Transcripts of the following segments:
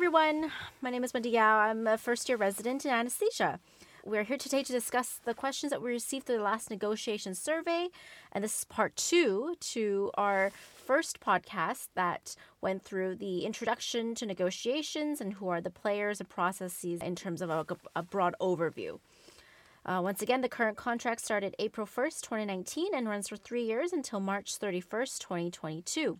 everyone. My name is Wendy Yao. I'm a first year resident in anesthesia. We're here today to discuss the questions that we received through the last negotiation survey. And this is part two to our first podcast that went through the introduction to negotiations and who are the players and processes in terms of a, a broad overview. Uh, once again, the current contract started April 1st, 2019, and runs for three years until March 31st, 2022.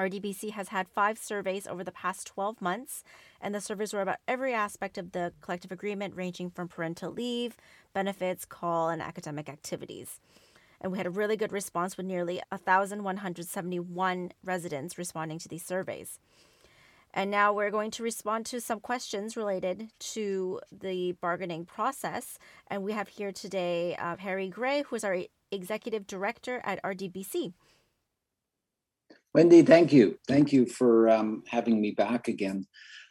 RDBC has had five surveys over the past 12 months, and the surveys were about every aspect of the collective agreement, ranging from parental leave, benefits, call, and academic activities. And we had a really good response with nearly 1,171 residents responding to these surveys. And now we're going to respond to some questions related to the bargaining process. And we have here today uh, Harry Gray, who is our executive director at RDBC. Wendy, thank you. Thank you for um, having me back again.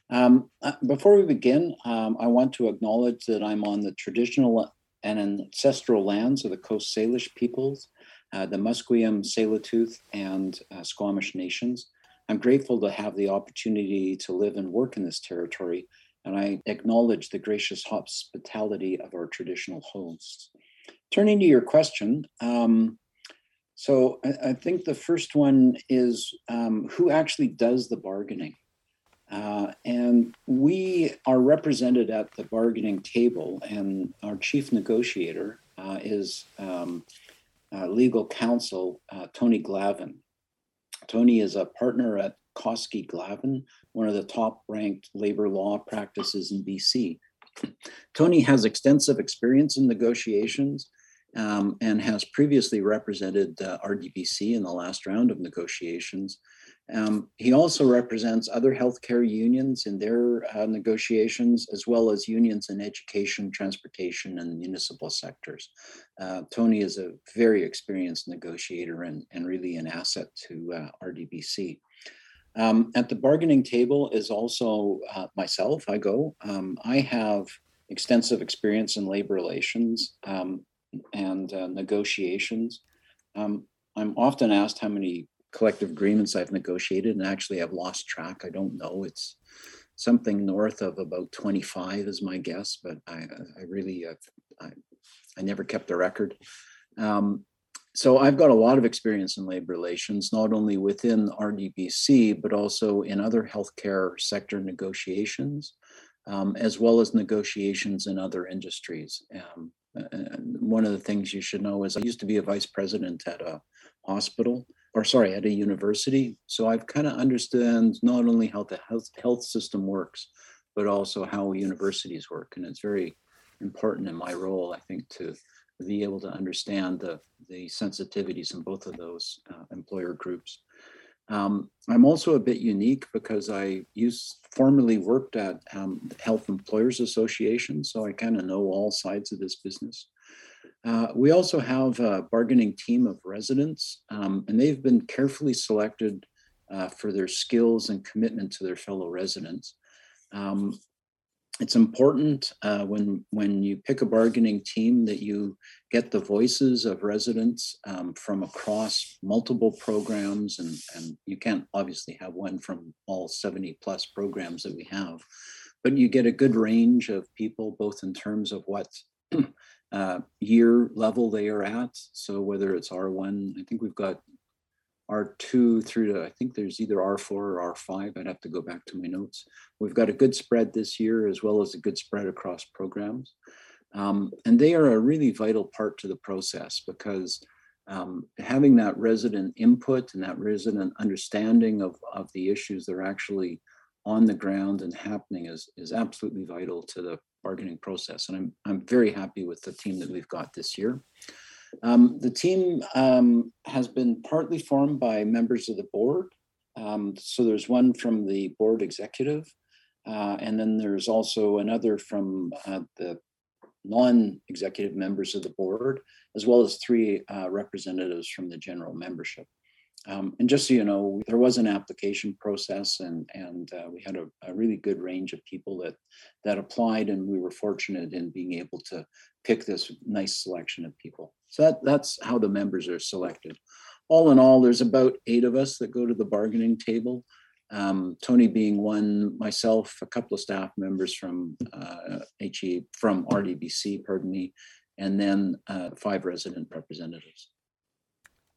Um, uh, before we begin, um, I want to acknowledge that I'm on the traditional and ancestral lands of the Coast Salish peoples, uh, the Musqueam, Tsleil-Waututh, and uh, Squamish nations. I'm grateful to have the opportunity to live and work in this territory, and I acknowledge the gracious hospitality of our traditional hosts. Turning to your question, um, so I, I think the first one is um, who actually does the bargaining? Uh, and we are represented at the bargaining table, and our chief negotiator uh, is um, uh, legal counsel uh, Tony Glavin. Tony is a partner at Koskie Glavin, one of the top ranked labor law practices in BC. Tony has extensive experience in negotiations um, and has previously represented uh, RDBC in the last round of negotiations. Um, he also represents other healthcare unions in their uh, negotiations, as well as unions in education, transportation, and municipal sectors. Uh, Tony is a very experienced negotiator and, and really an asset to uh, RDBC. Um, at the bargaining table is also uh, myself, I go. Um, I have extensive experience in labor relations. And uh, negotiations. Um, I'm often asked how many collective agreements I've negotiated, and actually I've lost track. I don't know. It's something north of about 25 is my guess, but I, I really, uh, I, I never kept a record. Um, so I've got a lot of experience in labor relations, not only within RDBC, but also in other healthcare sector negotiations, um, as well as negotiations in other industries. Um, one of the things you should know is I used to be a vice president at a hospital, or sorry, at a university. So I've kind of understand not only how the health, health system works, but also how universities work. And it's very important in my role, I think, to be able to understand the, the sensitivities in both of those uh, employer groups. Um, I'm also a bit unique because I used formerly worked at um, Health Employers Association, so I kind of know all sides of this business. Uh, we also have a bargaining team of residents, um, and they've been carefully selected uh, for their skills and commitment to their fellow residents. Um, it's important uh, when when you pick a bargaining team that you get the voices of residents um, from across multiple programs and and you can't obviously have one from all 70 plus programs that we have but you get a good range of people both in terms of what uh, year level they are at. So whether it's r1 i think we've got R2 through to, I think there's either R4 or R5. I'd have to go back to my notes. We've got a good spread this year, as well as a good spread across programs. Um, and they are a really vital part to the process because um, having that resident input and that resident understanding of, of the issues that are actually on the ground and happening is, is absolutely vital to the bargaining process. And I'm, I'm very happy with the team that we've got this year. Um, the team um, has been partly formed by members of the board. Um, so there's one from the board executive, uh, and then there's also another from uh, the non-executive members of the board, as well as three uh, representatives from the general membership. Um, and just so you know, there was an application process, and and uh, we had a, a, really good range of people that that applied, and we were fortunate in being able to pick this nice selection of people. So that that's how the members are selected. All in all, there's about eight of us that go to the bargaining table. Um, Tony being one, myself, a couple of staff members from uh, HE, from RDBC, pardon me, and then uh, five resident representatives.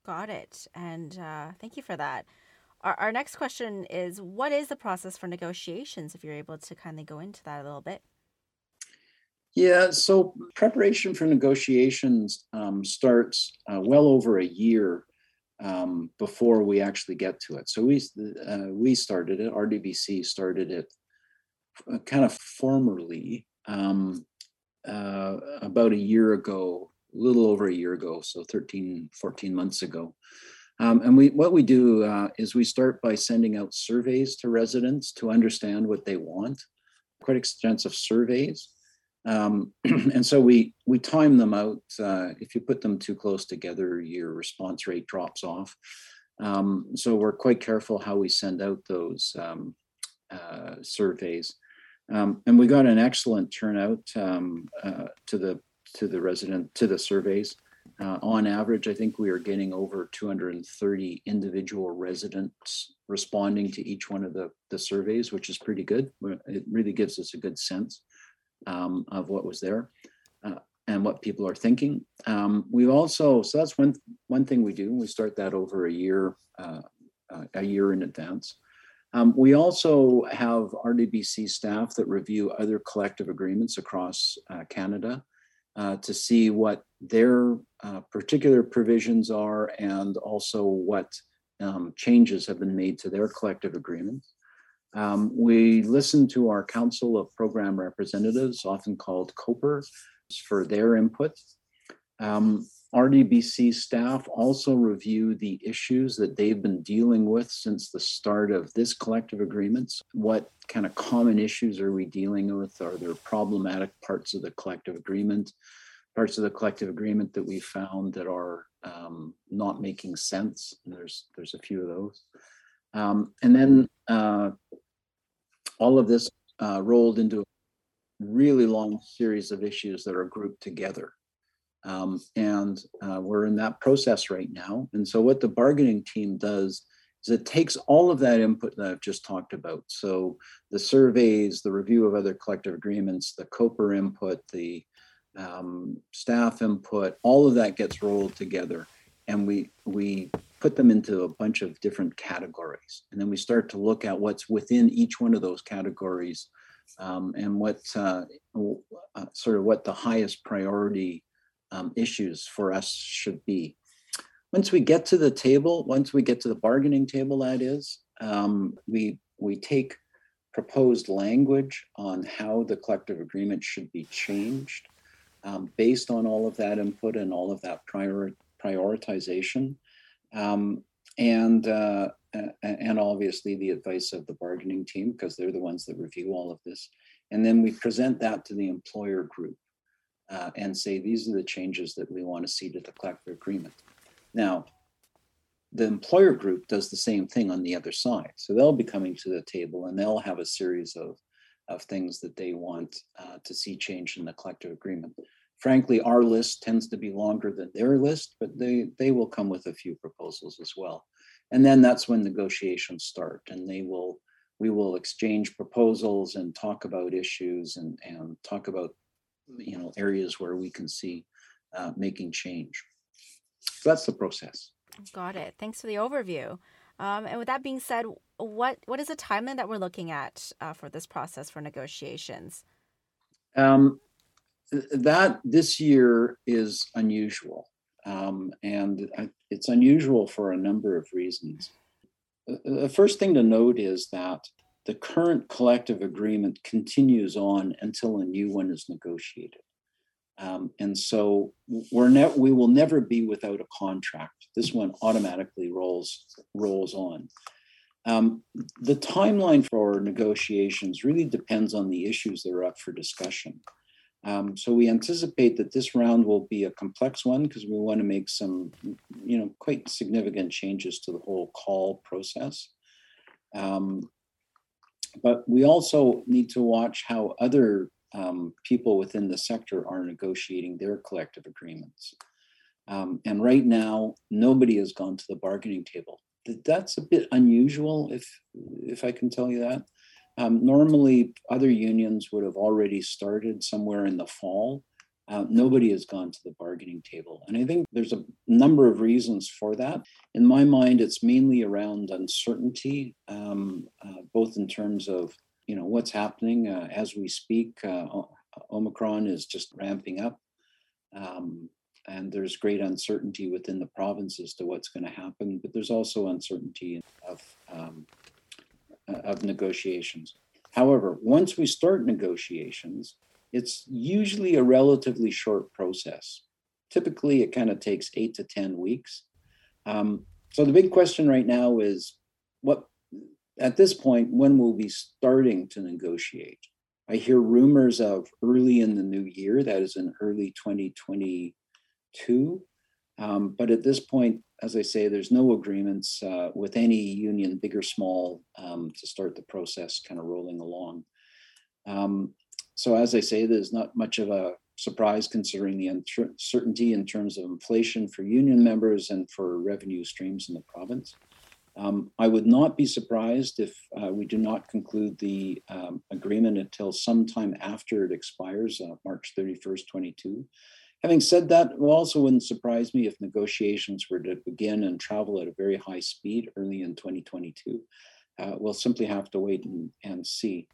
Got it. And uh, thank you for that. Our, our next question is What is the process for negotiations, if you're able to kindly go into that a little bit? Yeah, so preparation for negotiations um, starts uh, well over a year um, before we actually get to it. So we uh, we started it. RDBC started it uh, kind of formally um, uh, about a year ago, little over a year ago, so 13, 14 months ago. Um, and we what we do uh, is we start by sending out surveys to residents to understand what they want, quite extensive surveys. Um, and so we we time them out. Uh, if you put them too close together, your response rate drops off. Um, so we're quite careful how we send out those um, uh, surveys. Um, and we got an excellent turnout um, uh, to the to the resident to the surveys. Uh, on average, I think we are getting over 230 individual residents responding to each one of the, the surveys, which is pretty good. It really gives us a good sense um, of what was there uh, and what people are thinking. Um, we also, so that's one one thing we do. We start that over a year, uh, uh, a year in advance. Um, we also have RDBC staff that review other collective agreements across uh, Canada uh, to see what their uh, particular provisions are and also what um, changes have been made to their collective agreements. Um, we listen to our Council of Program Representatives, often called COPR, for their input. Um, RDBC staff also review the issues that they've been dealing with since the start of this collective agreements. What kind of common issues are we dealing with? Are there problematic parts of the collective agreement? Parts of the collective agreement that we found that are um, not making sense. And there's there's a few of those. Um, and then uh, all of this uh, rolled into a really long series of issues that are grouped together. Um, and uh, we're in that process right now. And so, what the bargaining team does is it takes all of that input that I've just talked about. So, the surveys, the review of other collective agreements, the COPR input, the um, staff input, all of that gets rolled together. And we, we put them into a bunch of different categories. And then we start to look at what's within each one of those categories um, and what uh, uh, sort of what the highest priority um, issues for us should be. Once we get to the table, once we get to the bargaining table, that is, um, we we take proposed language on how the collective agreement should be changed um, based on all of that input and all of that prior, prioritization. Um, and uh, and obviously the advice of the bargaining team because they're the ones that review all of this and then we present that to the employer group uh, and say these are the changes that we want to see to the collective agreement. Now, the employer group does the same thing on the other side. So they'll be coming to the table and they'll have a series of, of things that they want uh, to see changed in the collective agreement. Frankly, our list tends to be longer than their list, but they, they will come with a few proposals as well. And then that's when negotiations start and they will we will exchange proposals and talk about issues and, and talk about you know areas where we can see uh, making change. So that's the process. Got it. Thanks for the overview. Um, and with that being said, what what is the timeline that we're looking at uh, for this process for negotiations? Um, that this year is unusual, um, and it's unusual for a number of reasons. The first thing to note is that the current collective agreement continues on until a new one is negotiated. Um, and so we're ne- we will never be without a contract. This one automatically rolls rolls on. Um, the timeline for negotiations really depends on the issues that are up for discussion. Um, so we anticipate that this round will be a complex one because we want to make some, you know, quite significant changes to the whole call process. Um, but we also need to watch how other um, people within the sector are negotiating their collective agreements. Um, and right now, nobody has gone to the bargaining table. that's a bit unusual, if if I can tell you that. Um, normally, other unions would have already started somewhere in the fall. Uh, nobody has gone to the bargaining table. And I think there's a number of reasons for that. In my mind, it's mainly around uncertainty, um, uh, both in terms of you know what's happening uh, as we speak. Uh, Omicron is just ramping up. Um, and there's great uncertainty within the province as to what's going to happen, but there's also uncertainty of um, uh, of negotiations. However, once we start negotiations, it's usually a relatively short process. Typically, it kind of takes eight to 10 weeks. Um, so the big question right now is what, at this point, when will we be starting to negotiate? I hear rumors of early in the new year, that is in early 2022. Um, but at this point, as I say, there's no agreements uh, with any union, big or small, um, to start the process kind of rolling along. Um, so, as I say, there's not much of a surprise considering the uncertainty in terms of inflation for union members and for revenue streams in the province. Um, I would not be surprised if uh, we do not conclude the um, agreement until sometime after it expires, uh, March 31st, 22. Having said that, it also wouldn't surprise me if negotiations were to begin and travel at a very high speed early in 2022. Uh, we'll simply have to wait and, and see.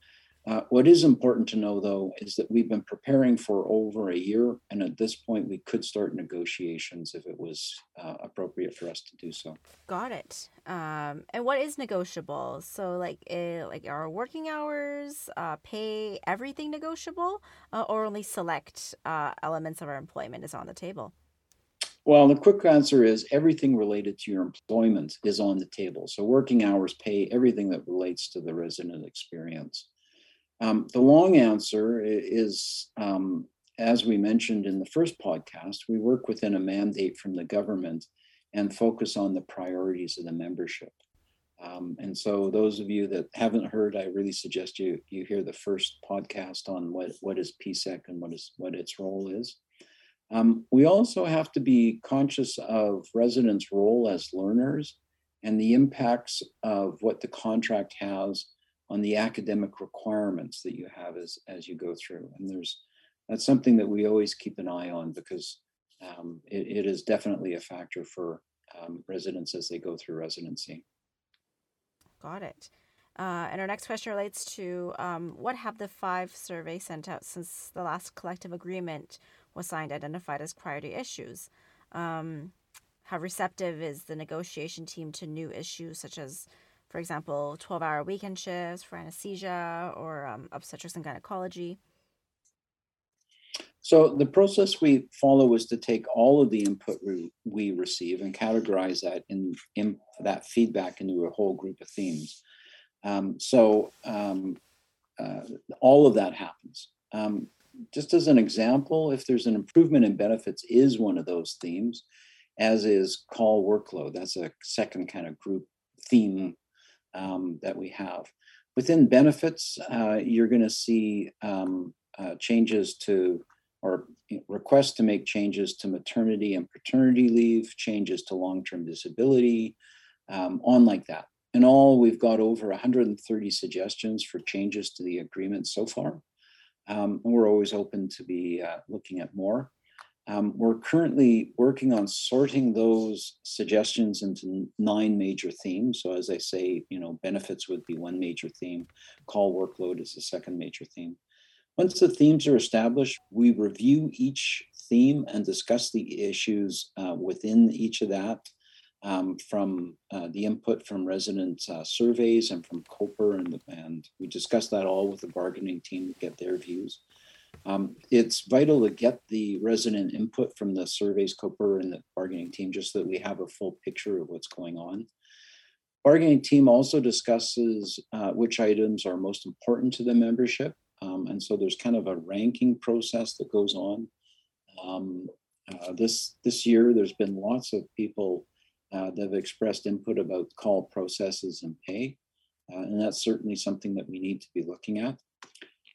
Uh, what is important to know, though, is that we've been preparing for over a year, and at this point, we could start negotiations if it was uh, appropriate for us to do so. Got it. Um, and what is negotiable? So, like, uh, like our working hours, uh, pay, everything negotiable, uh, or only select uh, elements of our employment is on the table? Well, the quick answer is everything related to your employment is on the table. So, working hours, pay, everything that relates to the resident experience. Um, the long answer is, um, as we mentioned in the first podcast, we work within a mandate from the government and focus on the priorities of the membership. Um, and so, those of you that haven't heard, I really suggest you you hear the first podcast on what what is PSEC and what is what its role is. Um, we also have to be conscious of residents' role as learners and the impacts of what the contract has on the academic requirements that you have as as you go through. And there's that's something that we always keep an eye on because um, it, it is definitely a factor for um, residents as they go through residency. Got it. Uh, and our next question relates to um, what have the five surveys sent out since the last collective agreement was signed identified as priority issues? Um, how receptive is the negotiation team to new issues such as for example, 12 hour weekend shifts for anesthesia or um, obstetrics and gynecology? So, the process we follow is to take all of the input we, we receive and categorize that in, in that feedback into a whole group of themes. Um, so, um, uh, all of that happens. Um, just as an example, if there's an improvement in benefits, is one of those themes, as is call workload. That's a second kind of group theme um, that we have. Within benefits, uh, you're going to see um, uh, changes to or requests to make changes to maternity and paternity leave, changes to long-term disability, um, on like that. In all, we've got over 130 suggestions for changes to the agreement so far. Um, and we're always open to be uh, looking at more. Um, we're currently working on sorting those suggestions into nine major themes. So as I say, you know, benefits would be one major theme, call workload is the second major theme. Once the themes are established, we review each theme and discuss the issues uh, within each of that um, from uh, the input from resident uh, surveys and from COPR, and, the, and we discuss that all with the bargaining team to get their views. Um, it's vital to get the resident input from the surveys COPR and the bargaining team just so that we have a full picture of what's going on. Bargaining team also discusses uh, which items are most important to the membership. Um, and so there's kind of a ranking process that goes on. Um, uh, this, this year, there's been lots of people uh, that have expressed input about call processes and pay. Uh, and that's certainly something that we need to be looking at.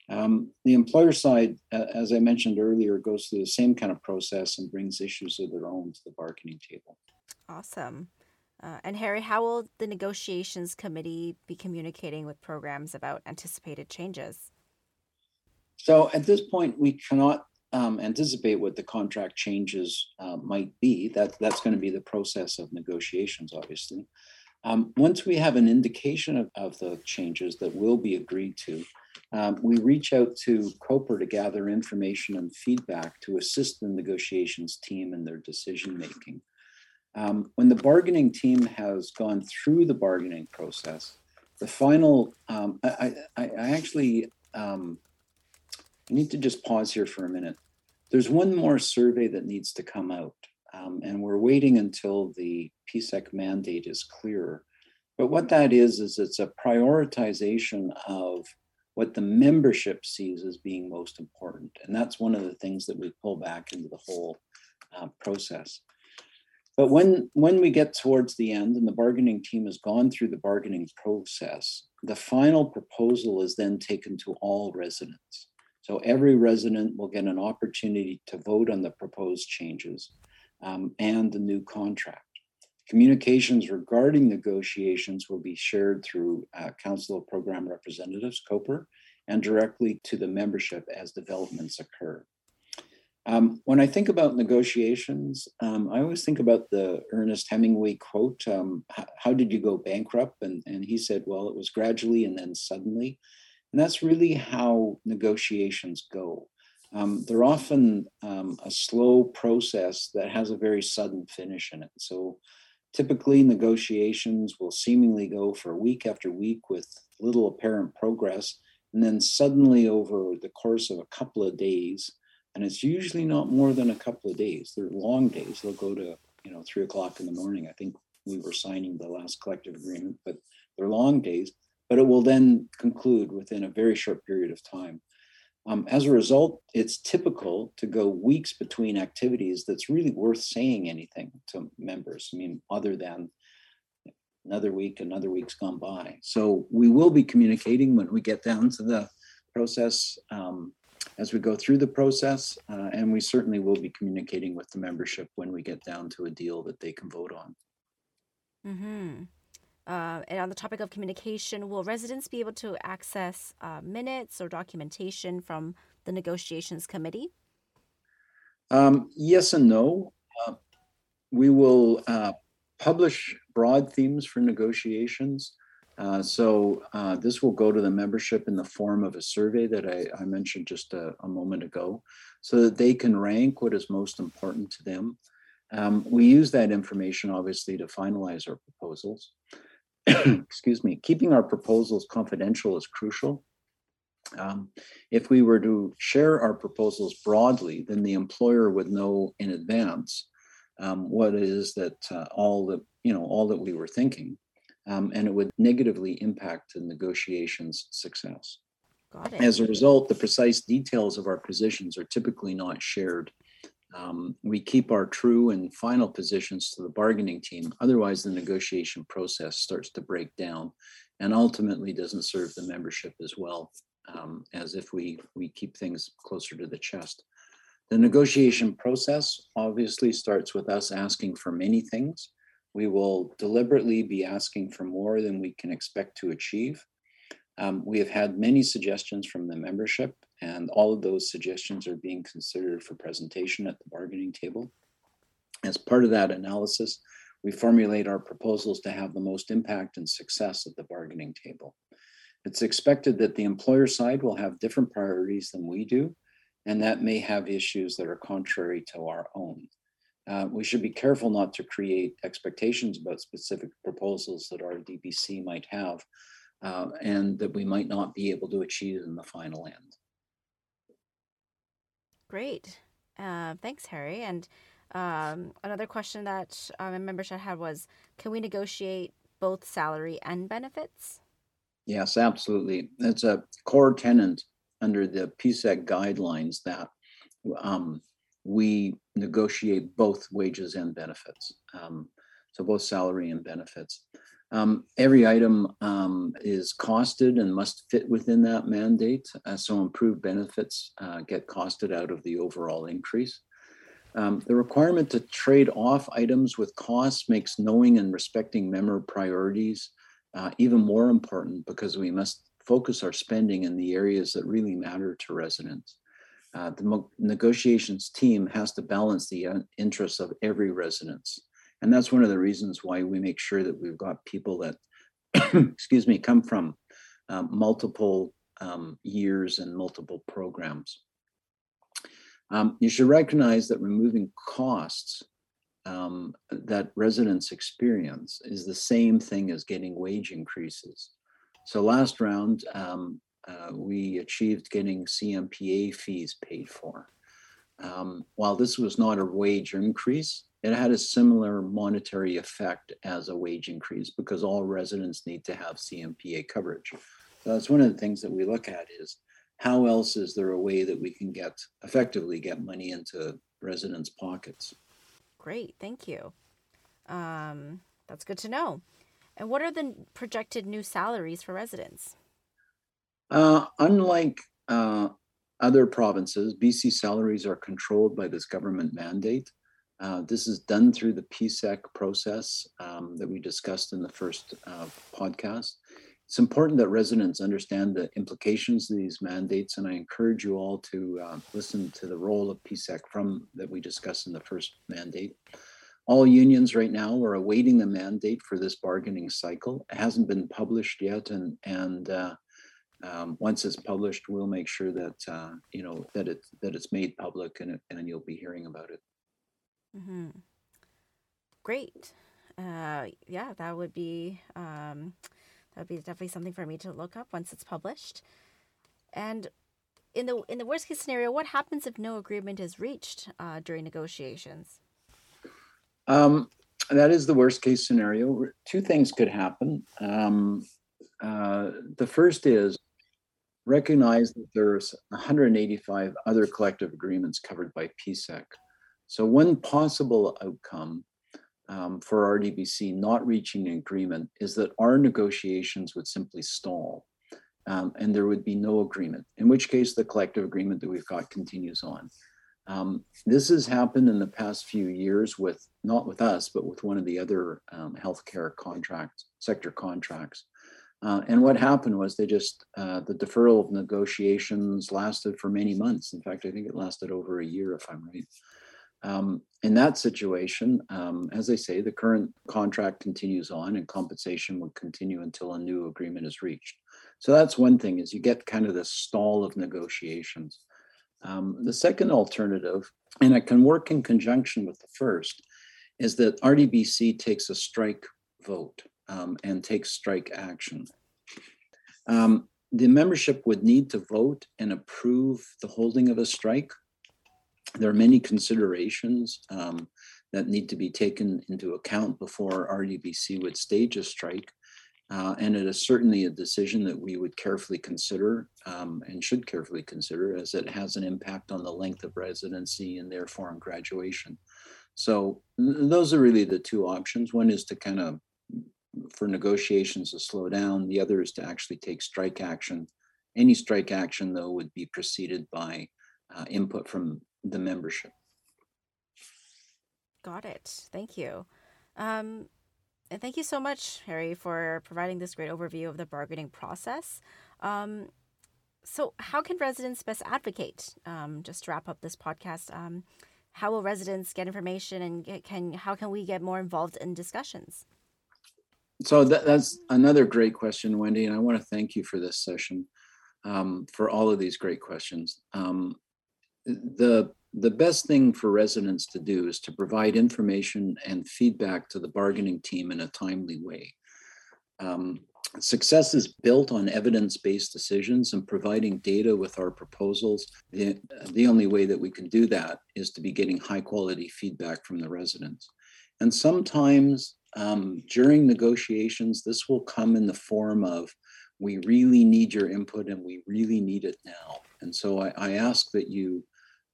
Um, the employer side, uh, as I mentioned earlier, goes through the same kind of process and brings issues of their own to the bargaining table. Awesome. Uh, and Harry, how will the negotiations committee be communicating with programs about anticipated changes? So at this point, we cannot um, anticipate what the contract changes uh, might be. That that's going to be the process of negotiations, obviously. Um, once we have an indication of, of, the changes that will be agreed to, um, we reach out to COPR to gather information and feedback to assist the negotiations team in their decision making. Um, when the bargaining team has gone through the bargaining process, the final, um, I, I, I, actually um, need to just pause here for a minute. There's one more survey that needs to come out, um, and we're waiting until the PSEC mandate is clearer. But what that is, is it's a prioritization of what the membership sees as being most important. And that's one of the things that we pull back into the whole uh, process. But when, when we get towards the end and the bargaining team has gone through the bargaining process, the final proposal is then taken to all residents. So every resident will get an opportunity to vote on the proposed changes um, and the new contract. Communications regarding negotiations will be shared through uh, Council of Program Representatives, COPR, and directly to the membership as developments occur. Um, when I think about negotiations, um, I always think about the Ernest Hemingway quote, um, How did you go bankrupt? And, and he said, Well, it was gradually and then suddenly. And that's really how negotiations go. Um, they're often um, a slow process that has a very sudden finish in it. So typically, negotiations will seemingly go for week after week with little apparent progress. And then suddenly, over the course of a couple of days, and it's usually not more than a couple of days. They're long days. They'll go to you know three o'clock in the morning. I think we were signing the last collective agreement, but they're long days. But it will then conclude within a very short period of time. Um, as a result, it's typical to go weeks between activities that's really worth saying anything to members. I mean, other than another week, another week's gone by. So we will be communicating when we get down to the process um, as we go through the process, uh, and we certainly will be communicating with the membership when we get down to a deal that they can vote on. Mm-hmm. Uh, and on the topic of communication, will residents be able to access uh, minutes or documentation from the negotiations committee? Um, yes and no. Uh, we will uh, publish broad themes for negotiations. Uh, so uh, this will go to the membership in the form of a survey that I, I mentioned just a, a, moment ago, so that they can rank what is most important to them. Um, we use that information obviously to finalize our proposals. Excuse me, keeping our proposals confidential is crucial. Um, if we were to share our proposals broadly, then the employer would know in advance um, what it is that uh, all that you know all that we were thinking um, and it would negatively impact the negotiations success. As a result, the precise details of our positions are typically not shared. Um, we keep our true and final positions to the bargaining team. Otherwise, the negotiation process starts to break down and ultimately doesn't serve the membership as well um, as if we, we keep things closer to the chest. The negotiation process obviously starts with us asking for many things we will deliberately be asking for more than we can expect to achieve. Um, we have had many suggestions from the membership, and all of those suggestions are being considered for presentation at the bargaining table. As part of that analysis, we formulate our proposals to have the most impact and success at the bargaining table. It's expected that the employer side will have different priorities than we do, and that may have issues that are contrary to our own. Uh, we should be careful not to create expectations about specific proposals that RDBC might have uh, and that we might not be able to achieve in the final end. Great. Uh, thanks, Harry. And um, another question that um, a member had was Can we negotiate both salary and benefits? Yes, absolutely. It's a core tenant under the PSEC guidelines that um, we negotiate both wages and benefits. Um, so both salary and benefits. Um, every item um, is costed and must fit within that mandate. Uh, so improved benefits uh, get costed out of the overall increase. Um, the requirement to trade off items with costs makes knowing and respecting member priorities uh, even more important because we must focus our spending in the areas that really matter to residents. Uh, the negotiations team has to balance the uh, interests of every residence. And that's one of the reasons why we make sure that we've got people that, excuse me, come from um, multiple um, years and multiple programs. Um, you should recognize that removing costs um, that residents experience is the same thing as getting wage increases. So last round, um, uh, we achieved getting CMPA fees paid for. Um, while this was not a wage increase, it had a similar monetary effect as a wage increase because all residents need to have CMPA coverage. So that's one of the things that we look at is how else is there a way that we can get effectively get money into residents' pockets? Great, thank you. Um, that's good to know. And what are the projected new salaries for residents? Uh, unlike uh, other provinces, BC salaries are controlled by this government mandate. Uh, this is done through the PSEC process um, that we discussed in the first uh, podcast. It's important that residents understand the implications of these mandates, and I encourage you all to uh, listen to the role of PSEC from that we discussed in the first mandate. All unions right now are awaiting the mandate for this bargaining cycle. It hasn't been published yet, and and uh, um, once it's published, we'll make sure that uh, you know that it that it's made public, and and you'll be hearing about it. Mm-hmm. Great. Uh, yeah, that would be um, that would be definitely something for me to look up once it's published. And in the in the worst case scenario, what happens if no agreement is reached uh, during negotiations? Um, that is the worst case scenario. Two things could happen. Um, uh, the first is recognize that there's 185 other collective agreements covered by PSEC. So one possible outcome um, for RDBC not reaching an agreement is that our negotiations would simply stall um, and there would be no agreement, in which case the collective agreement that we've got continues on. Um, this has happened in the past few years with not with us, but with one of the other um, healthcare contracts, sector contracts. Uh, and what happened was they just, uh, the deferral of negotiations lasted for many months. In fact, I think it lasted over a year, if I'm right. Um, in that situation, um, as I say, the current contract continues on and compensation would continue until a new agreement is reached. So that's one thing is you get kind of this stall of negotiations. Um, the second alternative, and it can work in conjunction with the first, is that RDBC takes a strike vote um, and takes strike action. Um, the membership would need to vote and approve the holding of a strike. There are many considerations um, that need to be taken into account before RDBC would stage a strike. Uh, and it is certainly a decision that we would carefully consider um, and should carefully consider as it has an impact on the length of residency and therefore on graduation. So those are really the two options. One is to kind of for negotiations to slow down. The other is to actually take strike action. Any strike action, though, would be preceded by uh, input from the membership. Got it. Thank you. Um, and thank you so much, Harry, for providing this great overview of the bargaining process. Um, so, how can residents best advocate? Um, just to wrap up this podcast, um, how will residents get information, and get, can how can we get more involved in discussions? So that, that's another great question, Wendy, and I want to thank you for this session, um, for all of these great questions. The the best thing for residents to do is to provide information and feedback to the bargaining team in a timely way. Um, success is built on evidence-based decisions and providing data with our proposals. The, the only way that we can do that is to be getting high quality feedback from the residents. And sometimes um, during negotiations, this will come in the form of we really need your input and we really need it now. And so I, I ask that you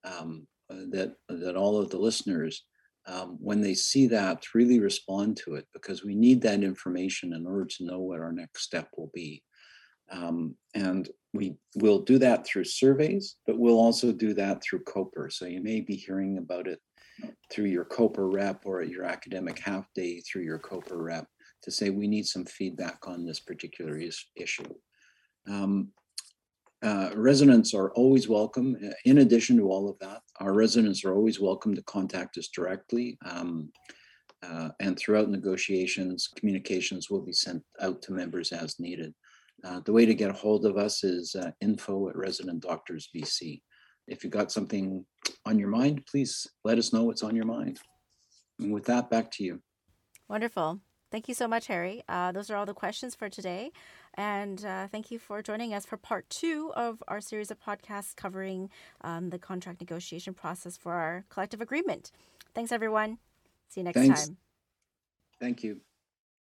um, uh, that that all of the listeners, um, when they see that, really respond to it because we need that information in order to know what our next step will be. Um, and we will do that through surveys, but we'll also do that through COPR. So you may be hearing about it through your COPR rep or at your academic half day through your COPR rep to say we need some feedback on this particular is, issue. Um, uh, residents are always welcome. Uh, in addition to all of that, our residents are always welcome to contact us directly. Um, uh, and throughout negotiations, communications will be sent out to members as needed. Uh, the way to get a hold of us is uh, info at resident doctors BC. If you've got something on your mind, please let us know what's on your mind. And with that, back to you. Wonderful. Thank you so much, Harry. Those are all the questions for today. And uh, thank you for joining us for part two of our series of podcasts covering um, the contract negotiation process for our collective agreement. Thanks, everyone. See you next Thanks. time. Thank you.